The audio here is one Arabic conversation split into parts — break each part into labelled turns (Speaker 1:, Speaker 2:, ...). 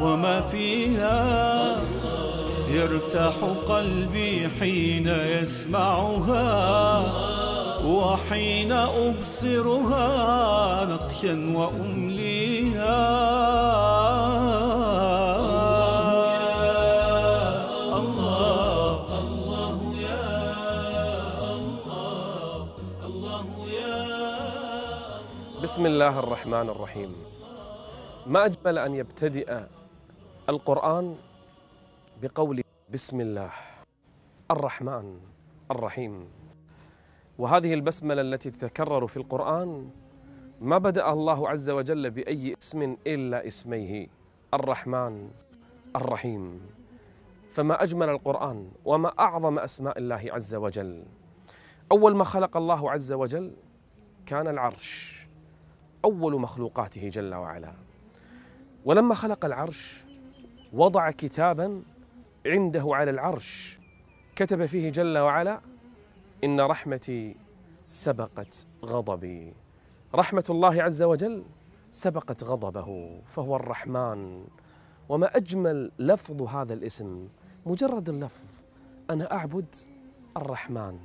Speaker 1: وما فيها. يرتاح قلبي حين يسمعها وحين أبصرها نقشا وأمليها.
Speaker 2: بسم الله الرحمن الرحيم. ما أجمل أن يبتدئ القرآن بقول بسم الله الرحمن الرحيم. وهذه البسملة التي تتكرر في القرآن ما بدأ الله عز وجل بأي اسم إلا اسميه الرحمن الرحيم. فما أجمل القرآن وما أعظم أسماء الله عز وجل. أول ما خلق الله عز وجل كان العرش أول مخلوقاته جل وعلا. ولما خلق العرش وضع كتابا عنده على العرش. كتب فيه جل وعلا إن رحمتي سبقت غضبي. رحمة الله عز وجل سبقت غضبه فهو الرحمن. وما أجمل لفظ هذا الاسم مجرد اللفظ أنا أعبد الرحمن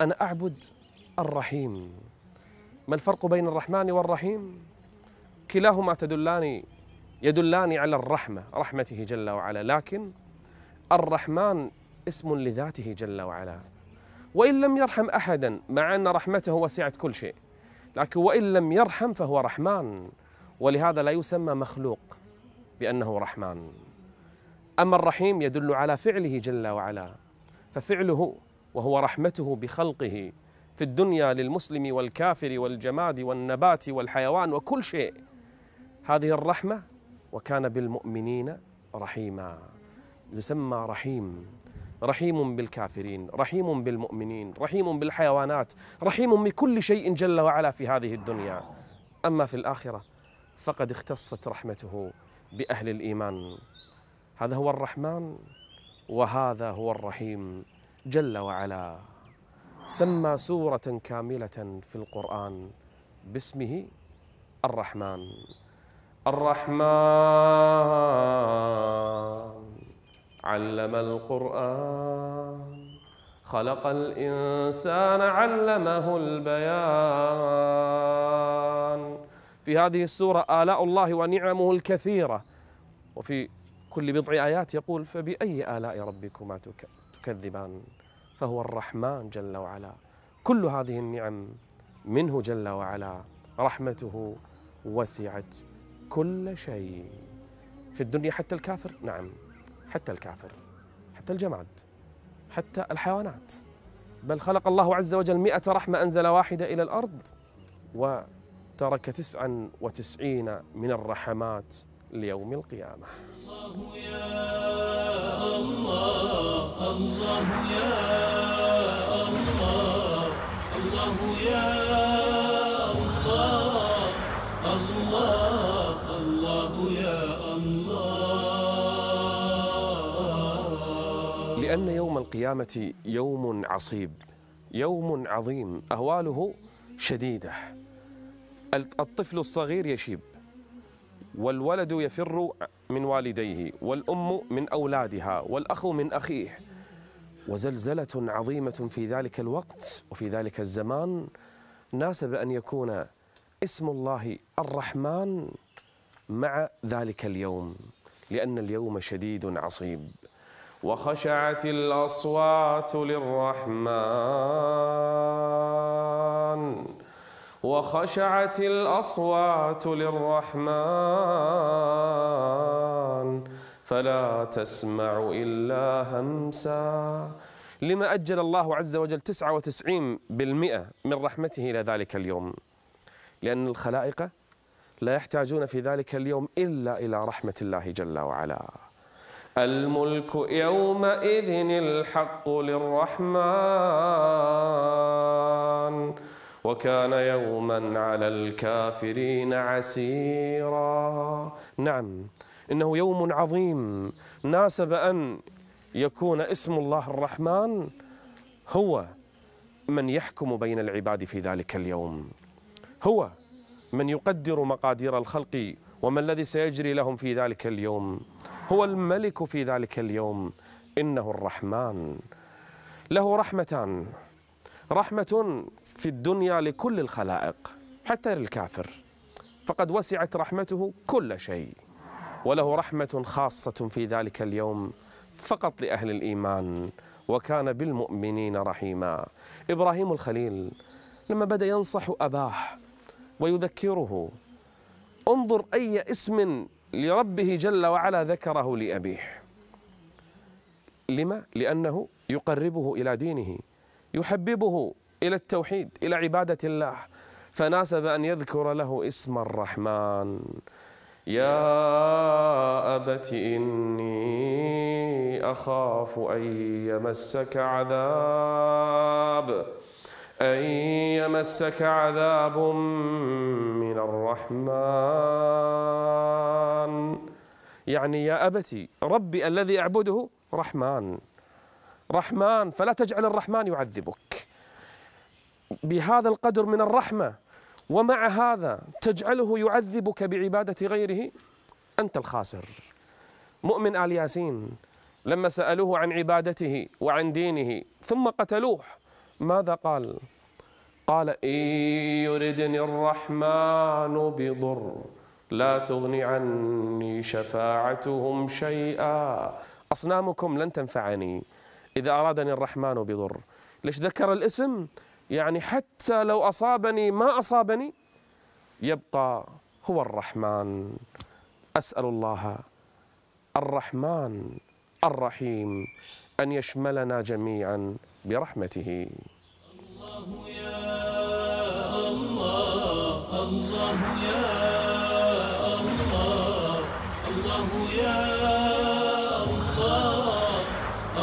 Speaker 2: أنا أعبد الرحيم. ما الفرق بين الرحمن والرحيم؟ كلاهما تدلان يدلان على الرحمة رحمته جل وعلا. لكن الرحمن اسم لذاته جل وعلا. وإن لم يرحم أحدا مع أن رحمته وسعت كل شيء لكن وإن لم يرحم فهو رحمن. ولهذا لا يسمى مخلوق بأنه رحمن. أما الرحيم يدل على فعله جل وعلا. ففعله وهو رحمته بخلقه في الدنيا للمسلم والكافر والجماد والنبات والحيوان وكل شيء. هذه الرحمة وكان بالمؤمنين رحيما. يسمى رحيم. رحيم بالكافرين رحيم بالمؤمنين رحيم بالحيوانات رحيم بكل شيء جل وعلا في هذه الدنيا. أما في الآخرة فقد اختصت رحمته بأهل الإيمان. هذا هو الرحمن وهذا هو الرحيم جل وعلا. سمى سورة كاملة في القرآن باسمه الرحمن. الرحمن. علم القرآن. خلق الإنسان علمه البيان. في هذه السورة آلاء الله ونعمه الكثيرة. وفي كل بضع آيات يقول فبأي آلاء ربكما تك- تكذبان؟ فهو الرحمن جل وعلا. كل هذه النعم منه جل وعلا. رحمته وسعت كل شيء. في الدنيا حتى الكافر نعم حتى الكافر حتى الجماد حتى الحيوانات. بل خلق الله عز وجل مئة رحمة أنزل واحدة إلى الأرض وترك تسعا وتسعين من الرحمات ليوم القيامة. لأن يوم القيامة يوم عصيب يوم عظيم أهواله شديدة. الطفل الصغير يشيب والولد يفر من والديه والأم من أولادها والأخ من أخيه. وزلزلة عظيمة في ذلك الوقت وفي ذلك الزمان ناسب أن يكون اسم الله الرحمن مع ذلك اليوم لأن اليوم شديد عصيب. وخشعت الأصوات للرحمن. وخشعت الأصوات للرحمن. فلا تسمع إلا همسا. لما أجل الله عز وجل 99 بالمئة من رحمته إلى ذلك اليوم. لأن الخلائق لا يحتاجون في ذلك اليوم إلا إلى رحمة الله جل وعلا. الملك يومئذ الحق للرحمن وكان يوما على الكافرين عسيرا. نعم إنه يوم عظيم. ناسب أن يكون اسم الله الرحمن هو من يحكم بين العباد في ذلك اليوم. هو من يقدر مقادير الخلق وما الذي سيجري لهم في ذلك اليوم. هو الملك في ذلك اليوم. إنه الرحمن. له رحمتان. رحمة في الدنيا لكل الخلائق حتى للكافر. فقد وسعت رحمته كل شيء. وله رحمة خاصة في ذلك اليوم فقط لأهل الإيمان. وكان بالمؤمنين رحيما. إبراهيم الخليل لما بدأ ينصح أباه ويذكره انظر أي اسم لربه جل وعلا ذكره لأبيه. لما؟ لأنه يقربه إلى دينه يحببه إلى التوحيد إلى عبادة الله. فناسب أن يذكر له اسم الرحمن. يا أبت إني أخاف أن يمسك عذاب. أن يمسك عذاب من الرحمن. يعني يا أبتي ربي الذي أعبده رحمن. رحمن فلا تجعل الرحمن يعذبك. بهذا القدر من الرحمة ومع هذا تجعله يعذبك بعبادة غيره أنت الخاسر. مؤمن آل ياسين لما سألوه عن عبادته وعن دينه ثم قتلوه ماذا قال؟ قال إن يردني الرحمن بضر لا تغني عني شفاعتهم شيئا. أصنامكم لن تنفعني إذا أرادني الرحمن بضر. ليش ذكر الاسم؟ يعني حتى لو أصابني ما أصابني يبقى هو الرحمن. أسأل الله الرحمن الرحيم أن يشملنا جميعا. برحمته.
Speaker 1: الله يا الله الله يا الله الله يا الله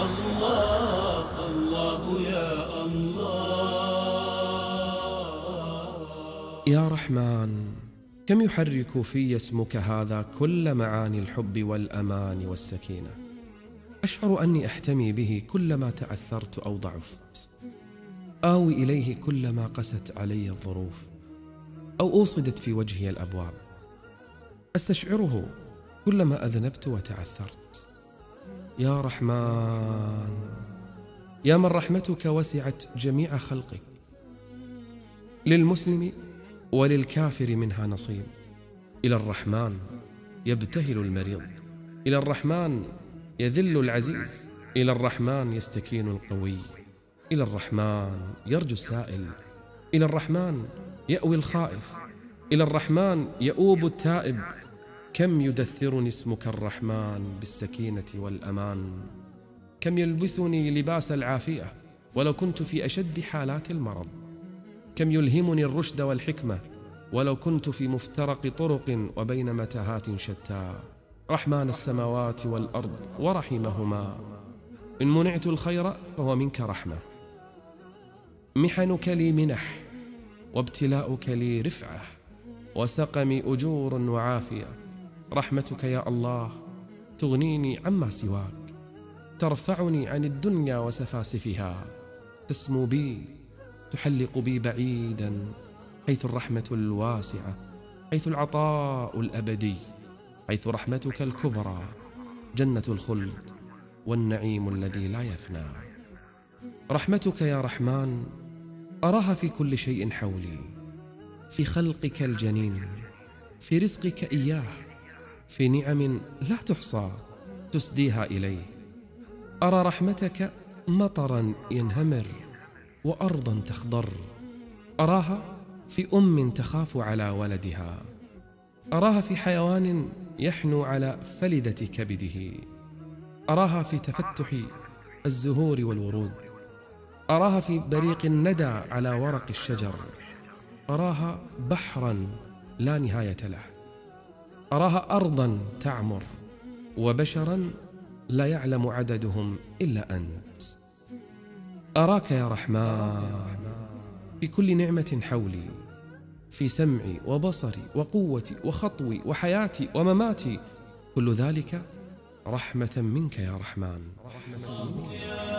Speaker 1: الله الله يا الله
Speaker 2: يا رحمن كم يحرك في اسمك هذا كل معاني الحب والأمان والسكينة؟ أشعر أني أحتمي به كلما تعثرت أو ضعفت. آوي إليه كلما قست علي الظروف أو أوصدت في وجهي الأبواب. أستشعره كلما أذنبت وتعثرت يا رحمن يا من رحمتك وسعت جميع خلقك للمسلم وللكافر منها نصيب. إلى الرحمن يبتهل المريض. إلى الرحمن يذل العزيز. إلى الرحمن يستكين القوي. إلى الرحمن يرجو السائل. إلى الرحمن يأوي الخائف. إلى الرحمن يؤوب التائب. كم يدثرني اسمك الرحمن بالسكينة والأمان. كم يلبسني لباس العافية ولو كنت في أشد حالات المرض. كم يلهمني الرشد والحكمة ولو كنت في مفترق طرق وبين متاهات شتى. رحمن السماوات والأرض ورحمهما. إن منعت الخير فهو منك رحمة. محنك لي منح وابتلاؤك لي رفعة. وسقمي أجور وعافية. رحمتك يا الله تغنيني عما سواك. ترفعني عن الدنيا وسفاسفها. تسمو بي تحلق بي بعيدا حيث الرحمة الواسعة حيث العطاء الأبدي. حيث رحمتك الكبرى جنة الخلد والنعيم الذي لا يفنى. رحمتك يا رحمن أراها في كل شيء حولي في خلقك الجنين في رزقك إياه في نعم لا تحصى تسديها إليه. أرى رحمتك مطرا ينهمر وأرضا تخضر. أراها في أم تخاف على ولدها. أراها في حيوان يحنو على فلذة كبده. أراها في تفتح الزهور والورود. أراها في بريق الندى على ورق الشجر. أراها بحرا لا نهاية له. أراها أرضا تعمر وبشرا لا يعلم عددهم إلا أنت. أراك يا رحمن في كل نعمة حولي. في سمعي وبصري وقوتي وخطوي وحياتي ومماتي. كل ذلك رحمة منك يا رحمن. رحمة منك يا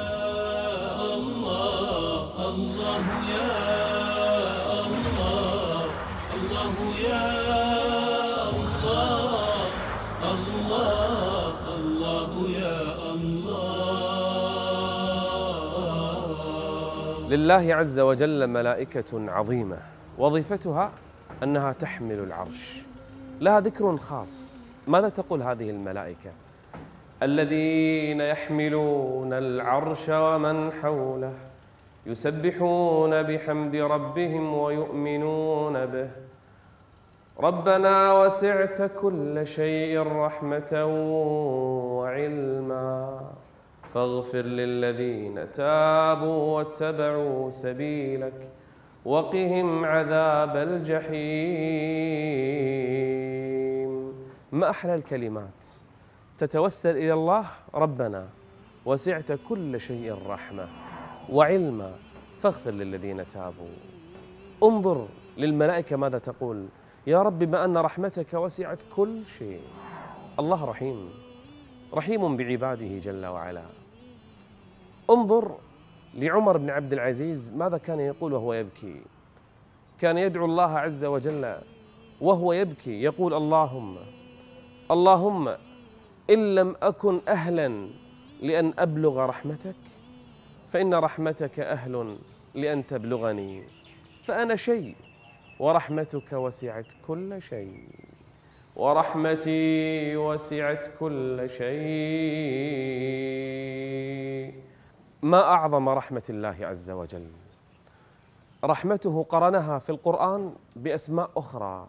Speaker 1: الله الله يا الله الله يا الله الله الله يا الله
Speaker 2: لله عز وجل ملائكة عظيمة. وظيفتها أنها تحمل العرش. لها ذكر خاص. ماذا تقول هذه الملائكة؟ الذين يحملون العرش ومن حوله يسبحون بحمد ربهم ويؤمنون به. ربنا وسعت كل شيء رحمة وعلما. فاغفر للذين تابوا واتبعوا سبيلك. وقهم عذاب الجحيم. ما أحلى الكلمات؟ تتوسل إلى الله ربنا وسعت كل شيء رحمة. وعلما فاغفر للذين تابوا. انظر للملائكة ماذا تقول. يا رب بما أن رحمتك وسعت كل شيء. الله رحيم. رحيم بعباده جل وعلا. انظر لعمر بن عبد العزيز ماذا كان يقول وهو يبكي؟ كان يدعو الله عز وجل وهو يبكي يقول اللهم اللهم إن لم أكن أهلا لأن أبلغ رحمتك فإن رحمتك أهل لأن تبلغني فأنا شيء ورحمتك وسعت كل شيء ورحمتي وسعت كل شيء. ما أعظم رحمة الله عز وجل؟ رحمته قرنها في القرآن بأسماء أخرى.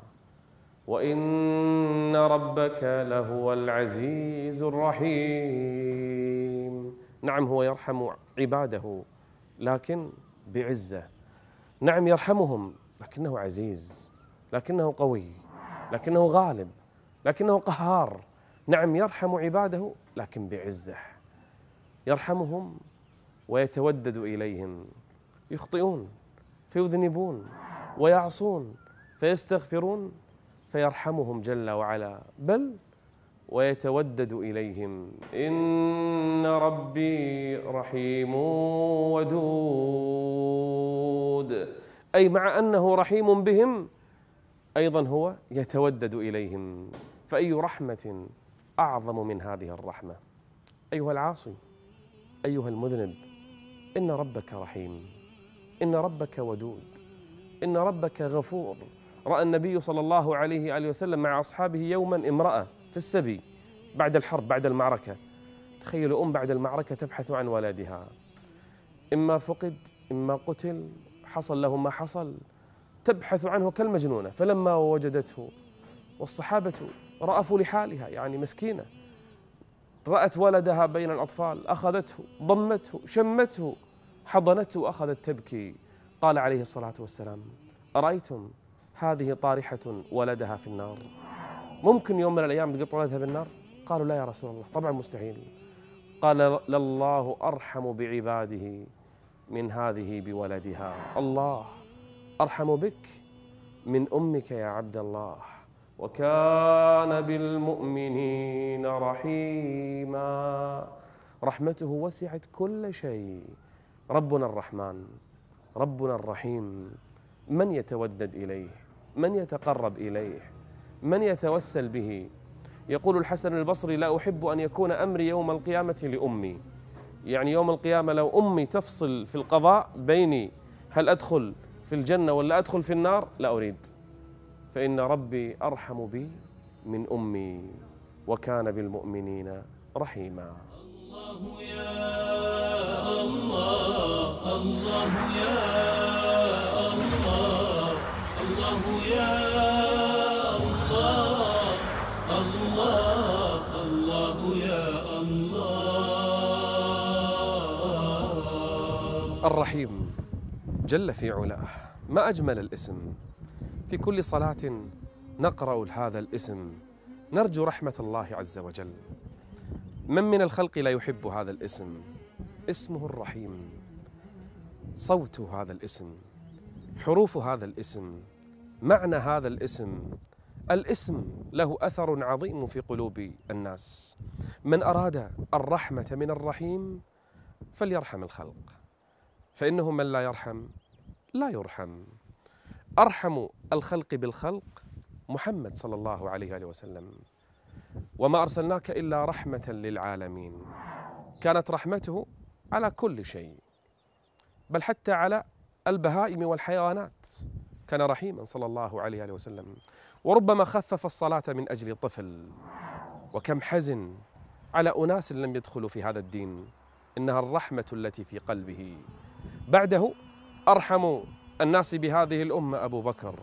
Speaker 2: وإن ربك لهو العزيز الرحيم. نعم هو يرحم عباده لكن بعزة. نعم يرحمهم لكنه عزيز لكنه قوي لكنه غالب لكنه قهار. نعم يرحم عباده لكن بعزة. يرحمهم ويتودد إليهم. يخطئون فيذنبون ويعصون فيستغفرون فيرحمهم جل وعلا. بل ويتودد إليهم. إن ربي رحيم ودود. أي مع أنه رحيم بهم أيضا هو يتودد إليهم. فأي رحمة أعظم من هذه الرحمة؟ أيها العاصي أيها المذنب إن ربك رحيم. إن ربك ودود. إن ربك غفور. رأى النبي صلى الله عليه وآله وسلم مع أصحابه يوما امرأة في السبي بعد الحرب بعد المعركة. تخيلوا أم بعد المعركة تبحث عن ولدها إما فقد إما قتل. حصل له ما حصل. تبحث عنه كالمجنونة. فلما وجدته والصحابة رأفوا لحالها يعني مسكينة. رأت ولدها بين الأطفال أخذته ضمته شمته حضنته وأخذت تبكي. قال عليه الصلاة والسلام أرأيتم هذه طارحة ولدها في النار؟ ممكن يوم من الأيام تقط ولدها بالنار قالوا لا يا رسول الله طبعا مستحيل. قال لله أرحم بعباده من هذه بولدها. الله أرحم بك من أمك يا عبد الله. وكان بالمؤمنين رحيما. رحمته وسعت كل شيء. ربنا الرحمن ربنا الرحيم. من يتودد إليه؟ من يتقرب إليه؟ من يتوسل به؟ يقول الحسن البصري لا أحب أن يكون أمري يوم القيامة لأمي. يعني يوم القيامة لو أمي تفصل في القضاء بيني هل أدخل في الجنة ولا أدخل في النار؟ لا أريد. فإن ربي أرحم بي من أمي وكان بالمؤمنين رحيما
Speaker 1: الله يا الله الله يا الله الله يا الله الله الله يا الله
Speaker 2: الرحيم جل في علاه ما أجمل الاسم في كل صلاة نقرأ هذا الاسم. نرجو رحمة الله عز وجل. من من الخلق لا يحب هذا الاسم؟ اسمه الرحيم. صوت هذا الاسم حروف هذا الاسم معنى هذا الاسم. الاسم له أثر عظيم في قلوب الناس. من أراد الرحمة من الرحيم فليرحم الخلق. فإنه من لا يرحم لا يرحم. أرحم الخلق بالخلق محمد صلى الله عليه وسلم. وما أرسلناك إلا رحمة للعالمين. كانت رحمته على كل شيء بل حتى على البهائم والحيوانات. كان رحيما صلى الله عليه وسلم. وربما خفف الصلاة من أجل طفل. وكم حزن على أناس لم يدخلوا في هذا الدين. إنها الرحمة التي في قلبه. بعده أرحم الناس بهذه الأمة أبو بكر.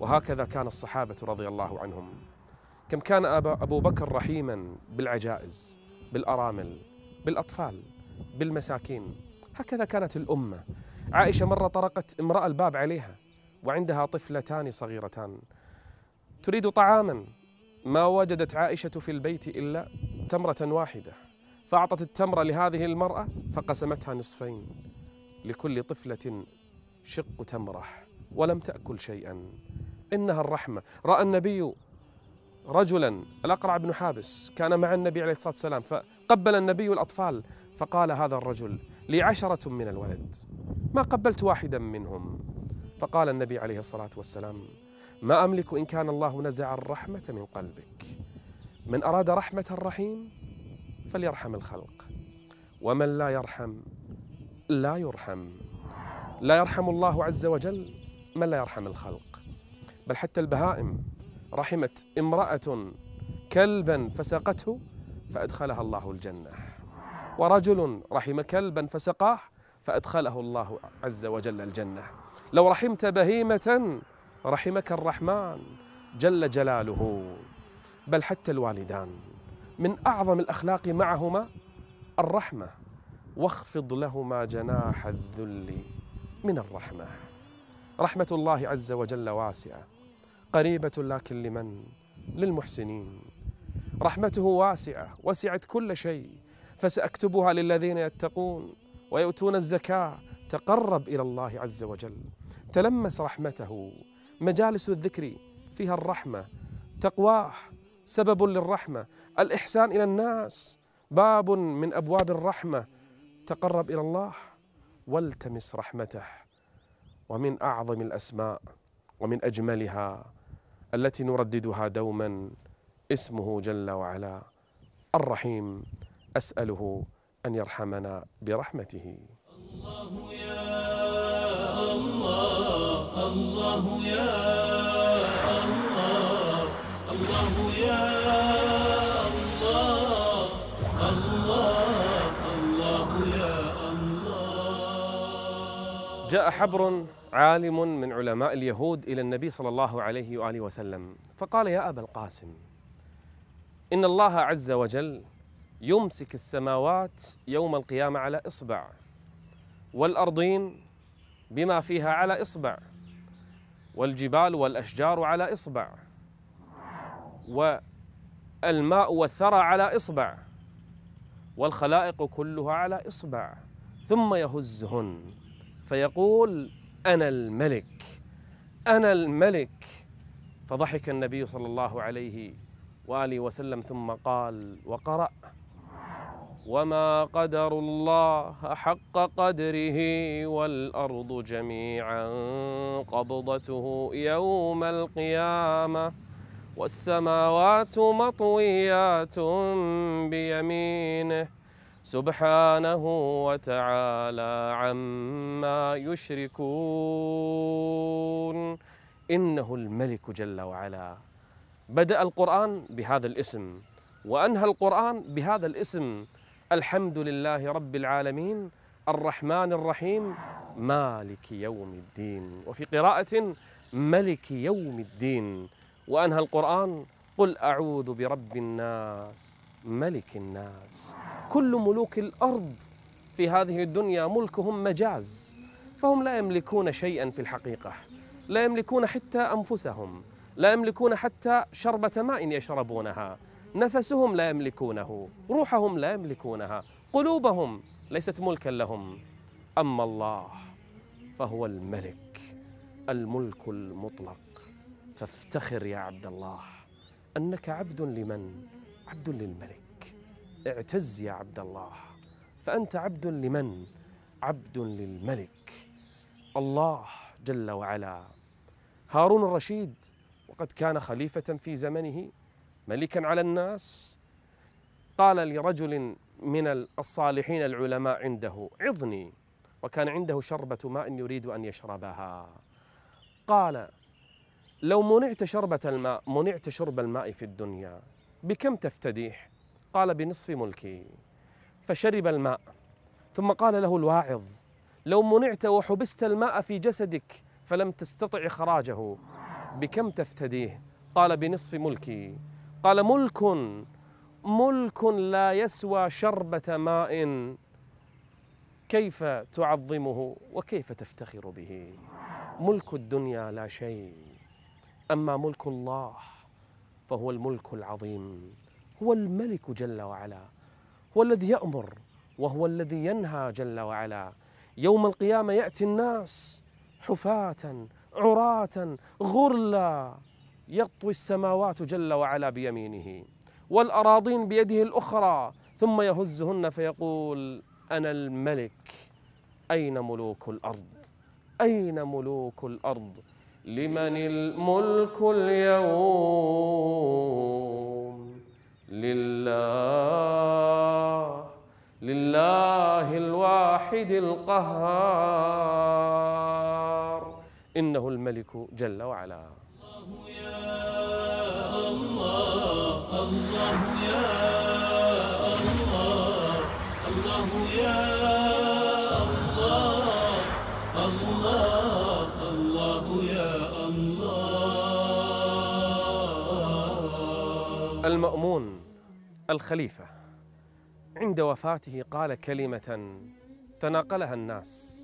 Speaker 2: وهكذا كان الصحابة رضي الله عنهم. كم كان أبو بكر رحيما بالعجائز بالأرامل بالأطفال بالمساكين. هكذا كانت الأمة. عائشة مرة طرقت امرأة الباب عليها وعندها طفلتان صغيرتان. تريد طعاما؟ ما وجدت عائشة في البيت إلا تمرة واحدة. فأعطت التمرة لهذه المرأة فقسمتها نصفين لكل طفلة شق تمرة ولم تأكل شيئا. إنها الرحمة. رأى النبي رجلا الأقرع بن حابس كان مع النبي عليه الصلاة والسلام فقبل النبي الأطفال فقال هذا الرجل لي عشرة من الولد ما قبلت واحدا منهم؟ فقال النبي عليه الصلاة والسلام ما أملك إن كان الله نزع الرحمة من قلبك. من أراد رحمة الرحيم فليرحم الخلق ومن لا يرحم لا يرحم. لا يرحم الله عز وجل من لا يرحم الخلق. بل حتى البهائم رحمت امرأة كلبا فسقته فأدخلها الله الجنة. ورجل رحم كلبا فسقاه فأدخله الله عز وجل الجنة. لو رحمت بهيمة رحمك الرحمن جل جلاله. بل حتى الوالدان من أعظم الأخلاق معهما الرحمة. واخفض لهما جناح الذل. من الرحمة. رحمة الله عز وجل واسعة. قريبة لكن لمن؟ للمحسنين. رحمته واسعة وسعت كل شيء. فسأكتبها للذين يتقون ويؤتون الزكاة. تقرب إلى الله عز وجل. تلمس رحمته. مجالس الذكر فيها الرحمة. تقواه سبب للرحمة. الإحسان إلى الناس. باب من أبواب الرحمة. تقرب إلى الله. والتمس رحمته ومن أعظم الأسماء ومن أجملها التي نرددها دوما اسمه جل وعلا الرحيم. أسأله أن يرحمنا برحمته.
Speaker 1: الله يا الله الله يا
Speaker 2: جاء حبر عالم من علماء اليهود إلى النبي صلى الله عليه وآله وسلم فقال يا أبا القاسم إن الله عز وجل يمسك السماوات يوم القيامة على إصبع والأرضين بما فيها على إصبع والجبال والأشجار على إصبع والماء والثرى على إصبع والخلائق كلها على إصبع ثم يهزهن. فيقول أنا الملك أنا الملك. فضحك النبي صلى الله عليه وآله وسلم ثم قال وقرأ. وما قدر الله حق قدره والأرض جميعا قبضته يوم القيامة والسماوات مطويات بيمينه سبحانه وتعالى عما يشركون. إنه الملك جل وعلا. بدأ القرآن بهذا الاسم وأنهى القرآن بهذا الاسم. الحمد لله رب العالمين. الرحمن الرحيم. مالك يوم الدين. وفي قراءة ملك يوم الدين. وأنهى القرآن قل أعوذ برب الناس. ملك الناس. كل ملوك الأرض في هذه الدنيا ملكهم مجاز فهم لا يملكون شيئا في الحقيقة. لا يملكون حتى أنفسهم لا يملكون حتى شربة ماء يشربونها. نفسهم لا يملكونه روحهم لا يملكونها قلوبهم ليست ملكا لهم. أما الله فهو الملك الملك المطلق. فافتخر يا عبد الله أنك عبد لمن؟ عبد للملك. اعتز يا عبد الله. فأنت عبد لمن؟ عبد للملك. الله جل وعلا. هارون الرشيد وقد كان خليفة في زمنه ملكا على الناس. قال لرجل من الصالحين العلماء عنده عظني. وكان عنده شربة ماء يريد أن يشربها. قال لو منعت شربة الماء منعت شرب الماء في الدنيا. بكم تفتديه؟ قال بنصف ملكي. فشرب الماء. ثم قال له الواعظ لو منعت وحبست الماء في جسدك فلم تستطع إخراجه بكم تفتديه؟ قال بنصف ملكي. قال ملك ملك لا يسوى شربة ماء. كيف تعظمه وكيف تفتخر به؟ ملك الدنيا لا شيء أما ملك الله. فهو الملك العظيم. هو الملك جل وعلا. هو الذي يأمر وهو الذي ينهى جل وعلا. يوم القيامة يأتي الناس حفاة عراة غرلا يطوي السماوات جل وعلا بيمينه والأراضين بيده الأخرى. ثم يهزهن فيقول أنا الملك. أين ملوك الأرض؟ أين ملوك الأرض؟ لمن الملك اليوم؟ الواحد القهار. إنه الملك جل وعلا. المأمون الخليفة. عند وفاته قال كلمة تناقلها الناس.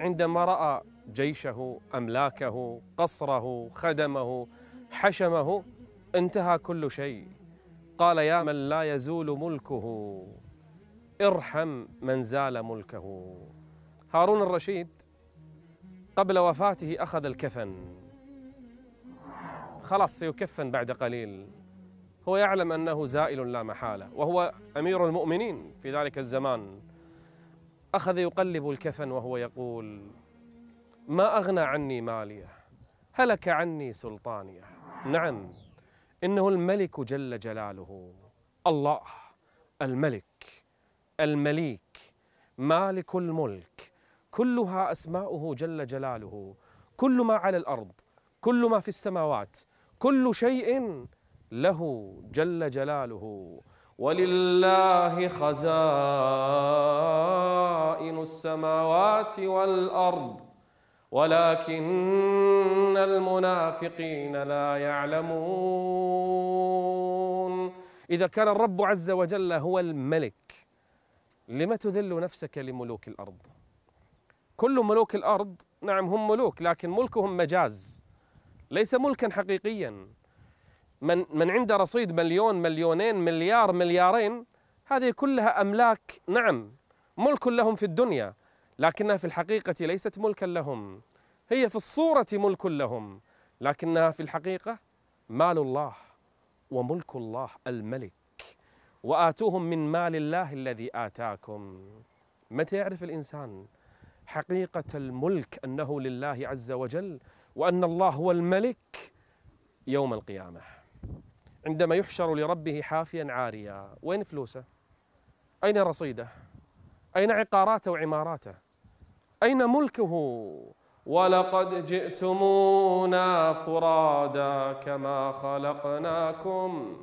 Speaker 2: عندما رأى جيشه أملاكه قصره خدمه حشمه انتهى كل شيء. قال يا من لا يزول ملكه ارحم من زال ملكه. هارون الرشيد قبل وفاته أخذ الكفن. خلاص سيكفن بعد قليل. هو يعلم أنه زائل لا محالة وهو أمير المؤمنين في ذلك الزمان. أخذ يقلب الكفن وهو يقول ما أغنى عني ماليه هلك عني سلطانيه نعم إنه الملك جل جلاله. الله الملك المليك مالك الملك. كلها أسماؤه جل جلاله. كل ما على الأرض كل ما في السماوات كل شيء له جل جلاله. ولله خزائن السماوات والأرض ولكن المنافقين لا يعلمون. إذا كان الرب عز وجل هو الملك لم تذل نفسك لملوك الأرض؟ كل ملوك الأرض نعم هم ملوك لكن ملكهم مجاز ليس ملكا حقيقيا. من من عنده رصيد مليون مليونين مليار مليارين هذه كلها أملاك نعم ملك لهم في الدنيا لكنها في الحقيقة ليست ملكا لهم هي في الصورة ملك لهم لكنها في الحقيقة مال الله وملك الله الملك وآتوهم من مال الله الذي آتاكم. متى يعرف الإنسان حقيقة الملك أنه لله عز وجل وأن الله هو الملك يوم القيامة؟ عندما يحشر لربه حافيا عاريا. وين فلوسه؟ أين رصيده؟ أين عقاراته وعماراته؟ أين ملكه؟ ولقد جئتمونا فرادا كما خلقناكم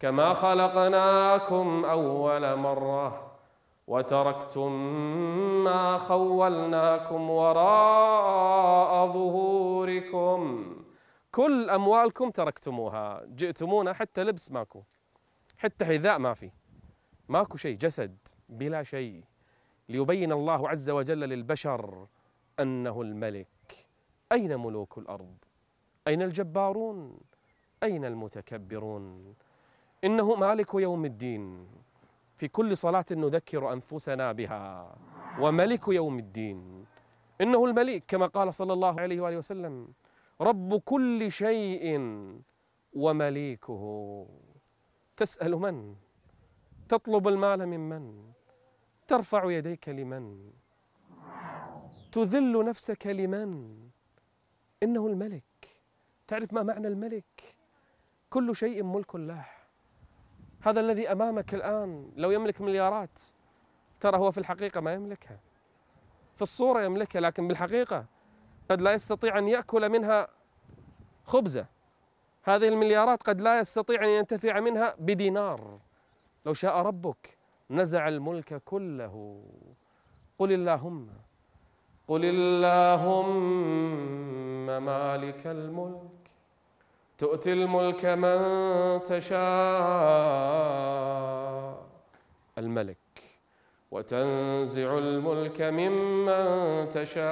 Speaker 2: كما خلقناكم أول مرة. وتركتم ما خولناكم وراء ظهوركم. كل أموالكم تركتموها. جئتمونا حتى لبس ماكو. حتى حذاء ما في. ماكو شيء. جسد. بلا شيء. ليبين الله عز وجل للبشر أنه الملك. أين ملوك الأرض؟ أين الجبارون؟ أين المتكبرون؟ إنه مالك يوم الدين. في كل صلاة نذكر أنفسنا بها. وملك يوم الدين. إنه الملك كما قال صلى الله عليه وآله وسلم. رب كل شيء ومليكه. تسأل من؟ تطلب المال ممن ترفع يديك لمن؟ تذل نفسك لمن؟ إنه الملك. تعرف ما معنى الملك؟ كل شيء ملك له. هذا الذي أمامك الآن لو يملك مليارات ترى هو في الحقيقة ما يملكها. في الصورة يملكها لكن بالحقيقة قد لا يستطيع أن يأكل منها خبزة. هذه المليارات قد لا يستطيع أن ينتفع منها بدينار. لو شاء ربك نزع الملك كله. قل اللهم قل اللهم مالك الملك. تؤتي الملك من تشاء. الملك. وتنزع الملك ممن تشاء.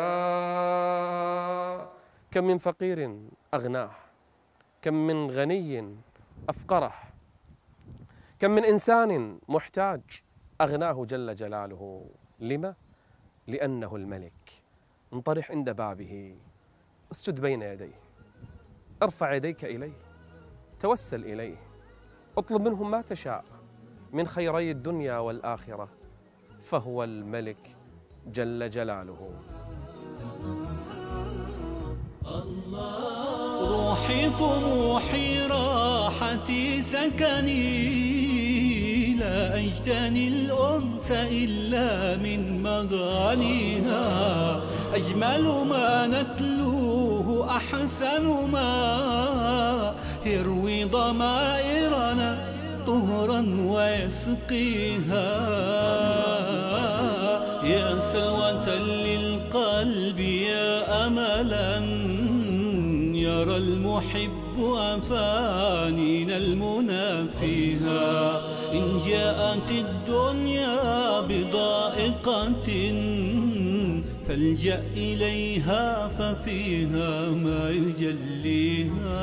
Speaker 2: كم من فقير أغناه كم من غني أفقره كم من إنسان محتاج أغناه جل جلاله. لما لأنه الملك. انطرح عند بابه. اسجد بين يديه. ارفع يديك إليه. توسل إليه. اطلب منه ما تشاء من خيري الدنيا والآخرة. فهو الملك جل جلاله.
Speaker 1: روحي طموحي راحتي سكني لا أجتني الأنس إلا من مغانيها. أجمل ما نتلوه أحسن ما يروي ضمائرنا طهرا ويسقيها. يا سلوة للقلب يا أملا يرى المحب أفانينا المنى فيها. إن جاءت الدنيا بضائقة فالجأ إليها ففيها ما يجليها.